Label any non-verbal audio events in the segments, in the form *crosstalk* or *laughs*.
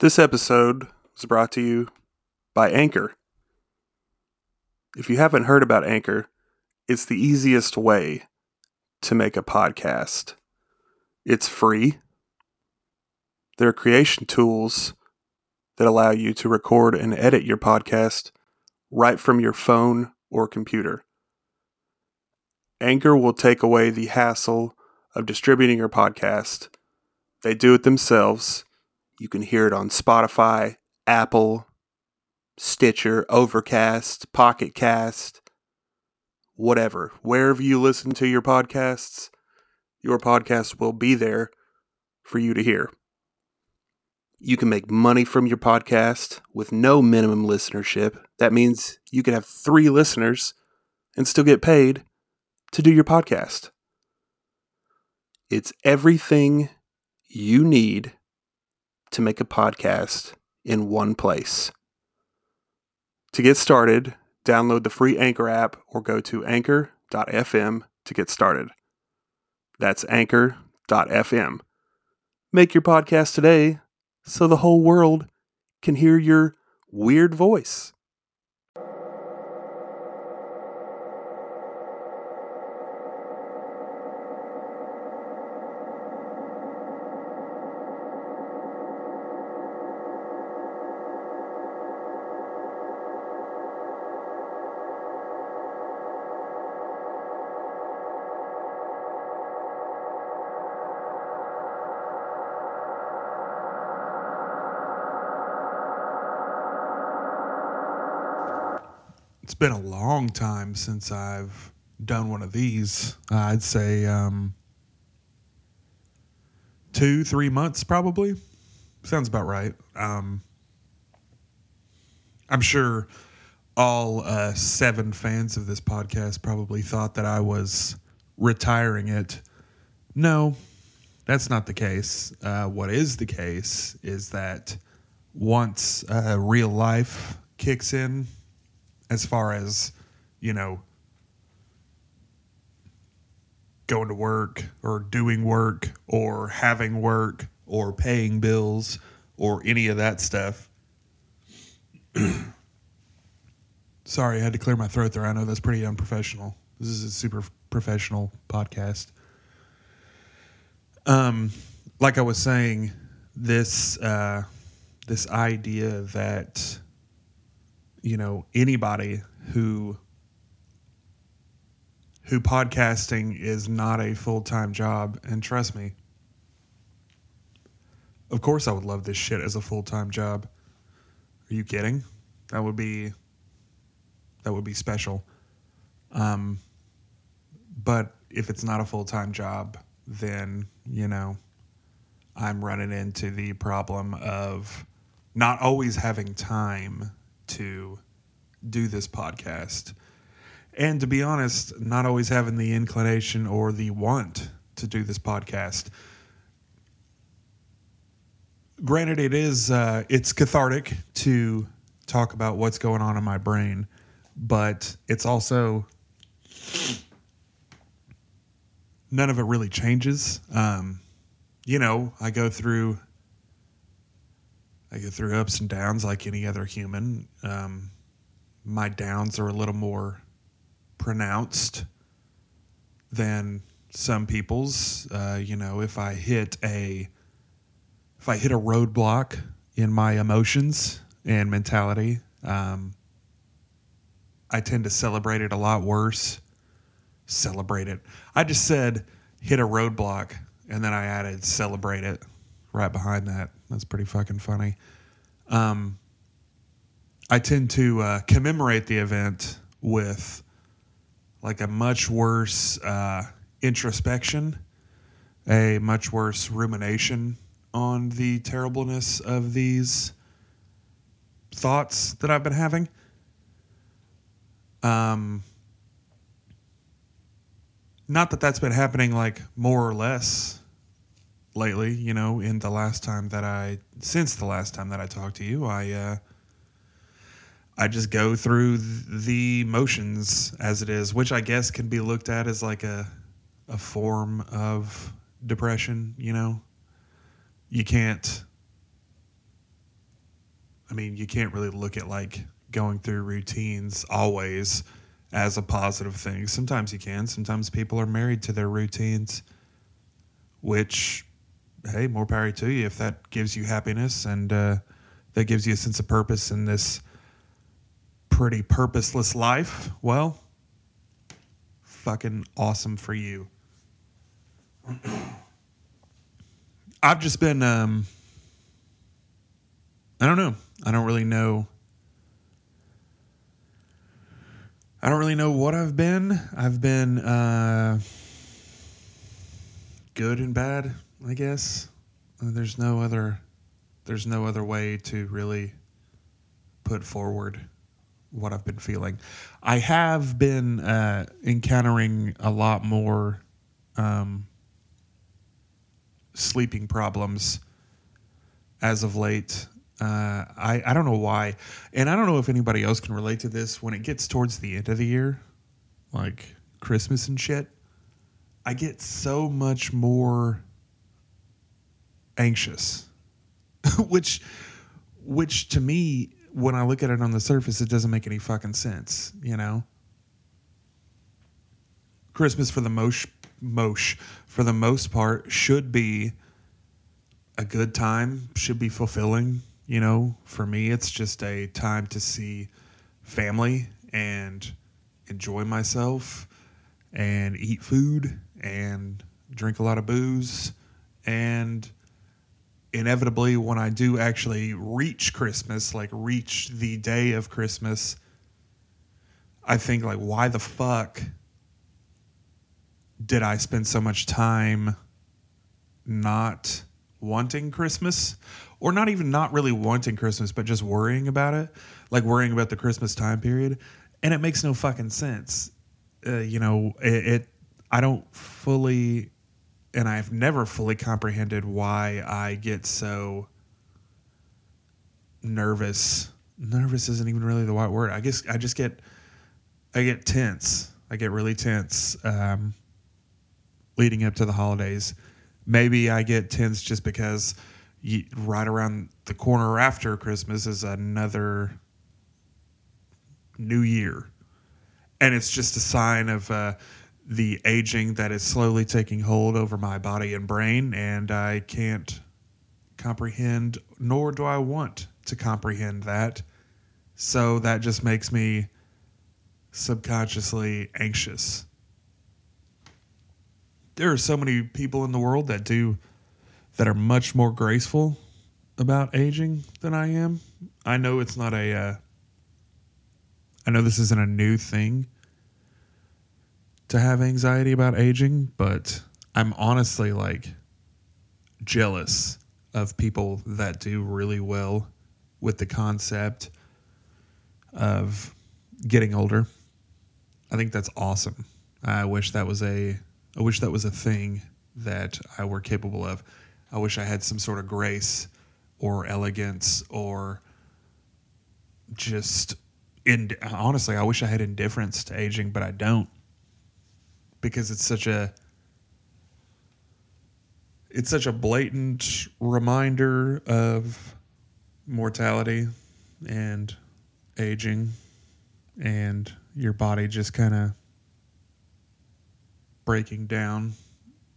This episode is brought to you by Anchor. If you haven't heard about Anchor, it's the easiest way to make a podcast. It's free. There are creation tools that allow you to record and edit your podcast right from your phone or computer. Anchor will take away the hassle of distributing your podcast. They do it themselves. You can hear it on Spotify, Apple, Stitcher, Overcast, Pocket Cast, whatever. Wherever you listen to your podcasts, your podcast will be there for you to hear. You can make money from your podcast with no minimum listenership. That means you can have three listeners and still get paid to do your podcast. It's everything you need to make a podcast in one place. To get started, download the free Anchor app or go to anchor.fm to get started. That's anchor.fm. Make your podcast today so the whole world can hear your weird voice. Been a long time since I've done one of these. I'd say um, two, three months probably. Sounds about right. Um, I'm sure all uh, seven fans of this podcast probably thought that I was retiring it. No, that's not the case. Uh, what is the case is that once uh, real life kicks in, as far as, you know, going to work or doing work or having work or paying bills or any of that stuff. *clears throat* Sorry, I had to clear my throat there. I know that's pretty unprofessional. This is a super professional podcast. Um, like I was saying, this uh, this idea that you know anybody who who podcasting is not a full-time job. And trust me of course I would love this shit as a full-time job. Are you kidding? That would be that would be special. Um but if it's not a full-time job then you know I'm running into the problem of not always having time to do this podcast. And to be honest, not always having the inclination or the want to do this podcast. Granted, it is uh, it's cathartic to talk about what's going on in my brain, but it's also none of it really changes. Um, you know, I go through I go through ups and downs like any other human. Um, my downs are a little more pronounced than some people's. Uh, you know, if I hit a if I hit a roadblock in my emotions and mentality, um, I tend to celebrate it a lot worse. Celebrate it. I just said hit a roadblock, and then I added celebrate it right behind that. That's pretty fucking funny. Um, I tend to uh, commemorate the event with like a much worse uh, introspection, a much worse rumination on the terribleness of these thoughts that I've been having. Um, not that that's been happening like more or less lately, you know, in the last time that I since the last time that I talked to you, I uh I just go through the motions as it is, which I guess can be looked at as like a a form of depression, you know. You can't I mean, you can't really look at like going through routines always as a positive thing. Sometimes you can. Sometimes people are married to their routines, which, hey, more power to you if that gives you happiness and uh, that gives you a sense of purpose in this pretty purposeless life. Well, fucking awesome for you. *clears throat* I've just been, um, I don't know. I don't really know I don't really know what I've been. I've been uh, good and bad, I guess. There's no other there's no other way to really put forward what I've been feeling. I have been uh, encountering a lot more um, sleeping problems as of late. Uh, I, I don't know why. And I don't know if anybody else can relate to this. When it gets towards the end of the year, like Christmas and shit, I get so much more anxious. *laughs* which which to me, when I look at it on the surface, it doesn't make any fucking sense, you know? Christmas for the most most for the most part should be a good time, should be fulfilling, you know, for me, it's just a time to see family and enjoy myself and eat food and drink a lot of booze. And inevitably, when I do actually reach Christmas, like reach the day of Christmas, I think, like, why the fuck did I spend so much time not wanting Christmas? or not even not really wanting Christmas, but just worrying about it, like worrying about the Christmas time period, and it makes no fucking sense. Uh, you know, it, it. I don't fully, and I've never fully comprehended why I get so nervous. Nervous isn't even really the right word. I guess I just get, I get tense. I get really tense um, leading up to the holidays. Maybe I get tense just because right around the corner after Christmas is another new year. And it's just a sign of uh, the aging that is slowly taking hold over my body and brain. And I can't comprehend, nor do I want to comprehend that. So that just makes me subconsciously anxious. There are so many people in the world that do that are much more graceful about aging than I am. I know it's not a. Uh, I know this isn't a new thing to have anxiety about aging, but I'm honestly like jealous of people that do really well with the concept of getting older. I think that's awesome. I wish that was a I wish that was a thing that I were capable of. I wish I had some sort of grace or elegance or just in honestly, I wish I had indifference to aging, but I don't because it's such a it's such a blatant reminder of mortality and aging and your body just kind of breaking down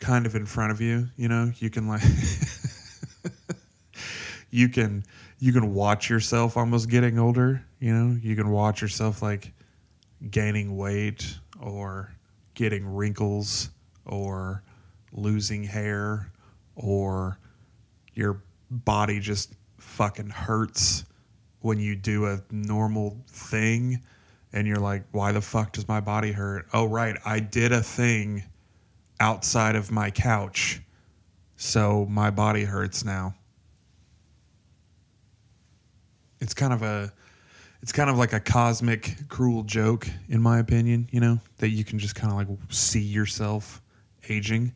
kind of in front of you. You know, you can like *laughs* you can you can watch yourself almost getting older. You know, you can watch yourself like gaining weight or getting wrinkles or losing hair or your body just fucking hurts when you do a normal thing and you're like why the fuck does my body hurt oh right i did a thing outside of my couch, so my body hurts now. It's kind of a it's kind of like a cosmic cruel joke in my opinion, you know, that you can just kind of like see yourself aging.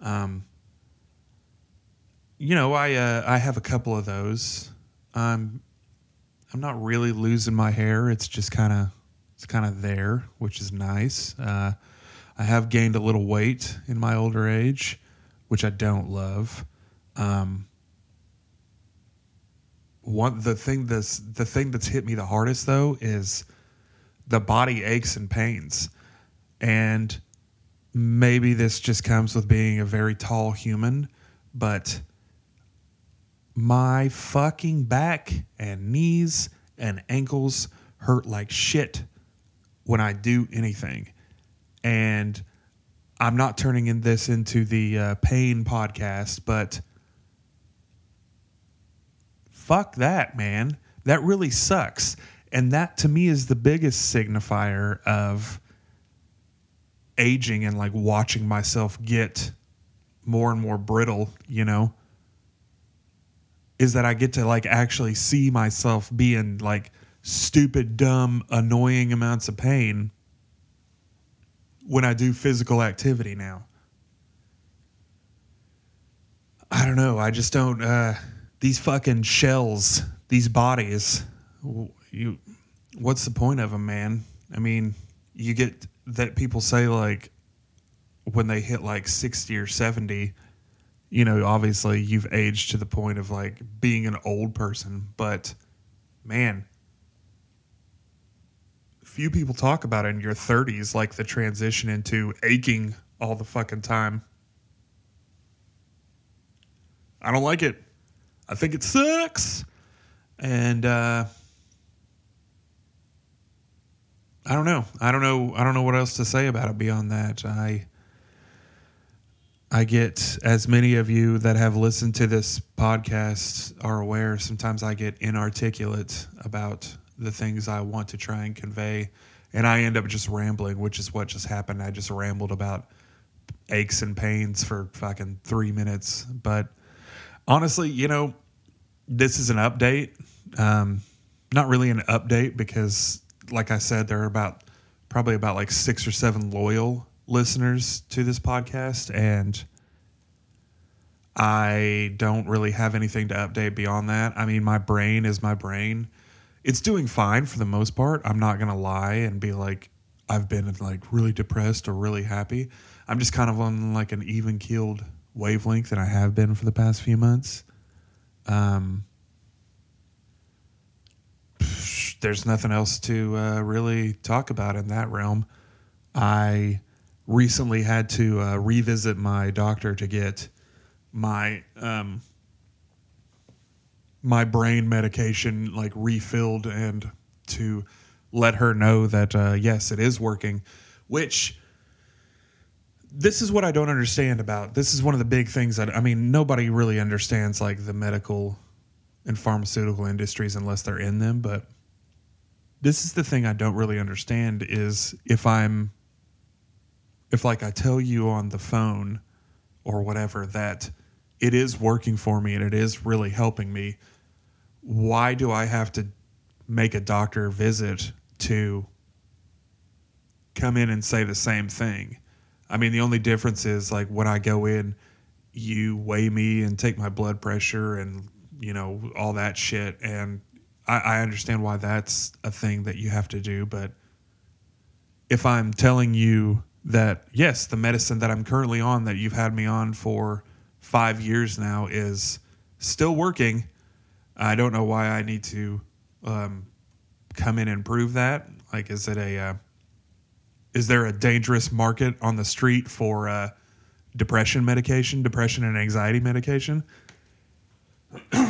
Um you know, I uh, I have a couple of those. I'm I'm not really losing my hair. It's just kind of it's kind of there, which is nice. Uh, I have gained a little weight in my older age, which I don't love. Um, one the thing that's the thing that's hit me the hardest though is the body aches and pains. And maybe this just comes with being a very tall human, but my fucking back and knees and ankles hurt like shit when I do anything. And I'm not turning in this into the uh, pain podcast, but fuck that, man. That really sucks. And that to me is the biggest signifier of aging and like watching myself get more and more brittle, you know, is that I get to like actually see myself being like stupid, dumb, annoying amounts of pain when I do physical activity now. I don't know. I just don't. Uh, these fucking shells, these bodies, you. What's the point of them, man? I mean, you get that people say like when they hit like 60 or 70 you know obviously you've aged to the point of like being an old person but man few people talk about it in your 30s like the transition into aching all the fucking time i don't like it i think it sucks and uh I don't know. I don't know. I don't know what else to say about it beyond that. I I get as many of you that have listened to this podcast are aware. Sometimes I get inarticulate about the things I want to try and convey, and I end up just rambling, which is what just happened. I just rambled about aches and pains for fucking three minutes. But honestly, you know, this is an update. Um, not really an update because like I said, there are about probably about like six or seven loyal listeners to this podcast, and I don't really have anything to update beyond that. I mean, my brain is my brain. It's doing fine for the most part. I'm not gonna lie and be like I've been like really depressed or really happy. I'm just kind of on like an even keeled wavelength than I have been for the past few months. Um, there's nothing else to uh, really talk about in that realm. I recently had to uh, revisit my doctor to get my um, my brain medication like refilled and to let her know that uh, yes, it is working. Which this is what I don't understand about. This is one of the big things that I mean nobody really understands like the medical and pharmaceutical industries unless they're in them, but this is the thing I don't really understand is if I'm if like I tell you on the phone or whatever that it is working for me and it is really helping me, why do I have to make a doctor visit to come in and say the same thing? I mean, the only difference is like when I go in, you weigh me and take my blood pressure and, you know, all that shit. And I, I understand why that's a thing that you have to do, but if I'm telling you that yes, the medicine that I'm currently on that you've had me on for five years now is still working, I don't know why I need to um, come in and prove that. Like, is it a uh, is there a dangerous market on the street for uh, depression medication, depression and anxiety medication? *clears throat*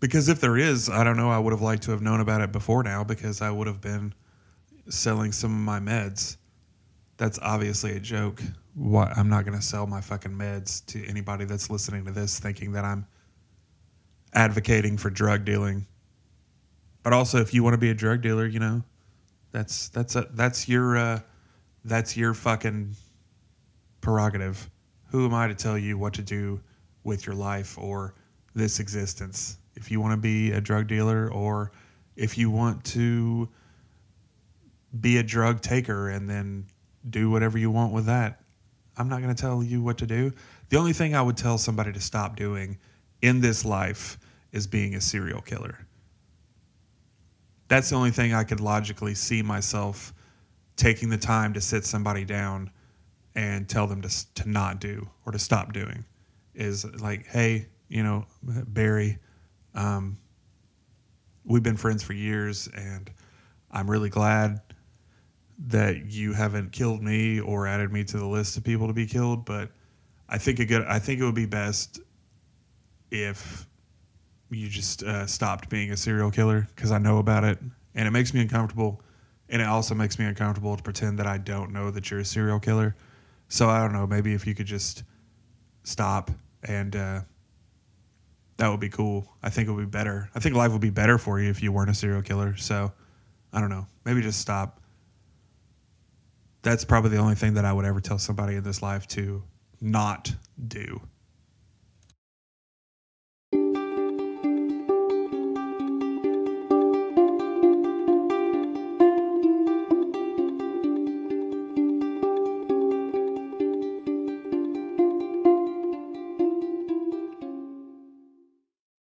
Because if there is, I don't know. I would have liked to have known about it before now because I would have been selling some of my meds. That's obviously a joke. Why, I'm not going to sell my fucking meds to anybody that's listening to this thinking that I'm advocating for drug dealing. But also, if you want to be a drug dealer, you know, that's that's a, that's your uh, that's your fucking prerogative. Who am I to tell you what to do with your life or this existence? if you want to be a drug dealer or if you want to be a drug taker and then do whatever you want with that. I'm not going to tell you what to do. The only thing I would tell somebody to stop doing in this life is being a serial killer. That's the only thing I could logically see myself taking the time to sit somebody down and tell them to to not do or to stop doing is like, hey, you know, Barry, Um, we've been friends for years, and I'm really glad that you haven't killed me or added me to the list of people to be killed. But I think a good, I think it would be best if you just uh, stopped being a serial killer because I know about it, and it makes me uncomfortable. And it also makes me uncomfortable to pretend that I don't know that you're a serial killer. So I don't know. Maybe if you could just stop and uh, that would be cool. I think it would be better. I think life would be better for you if you weren't a serial killer. So I don't know. Maybe just stop. That's probably the only thing that I would ever tell somebody in this life to not do.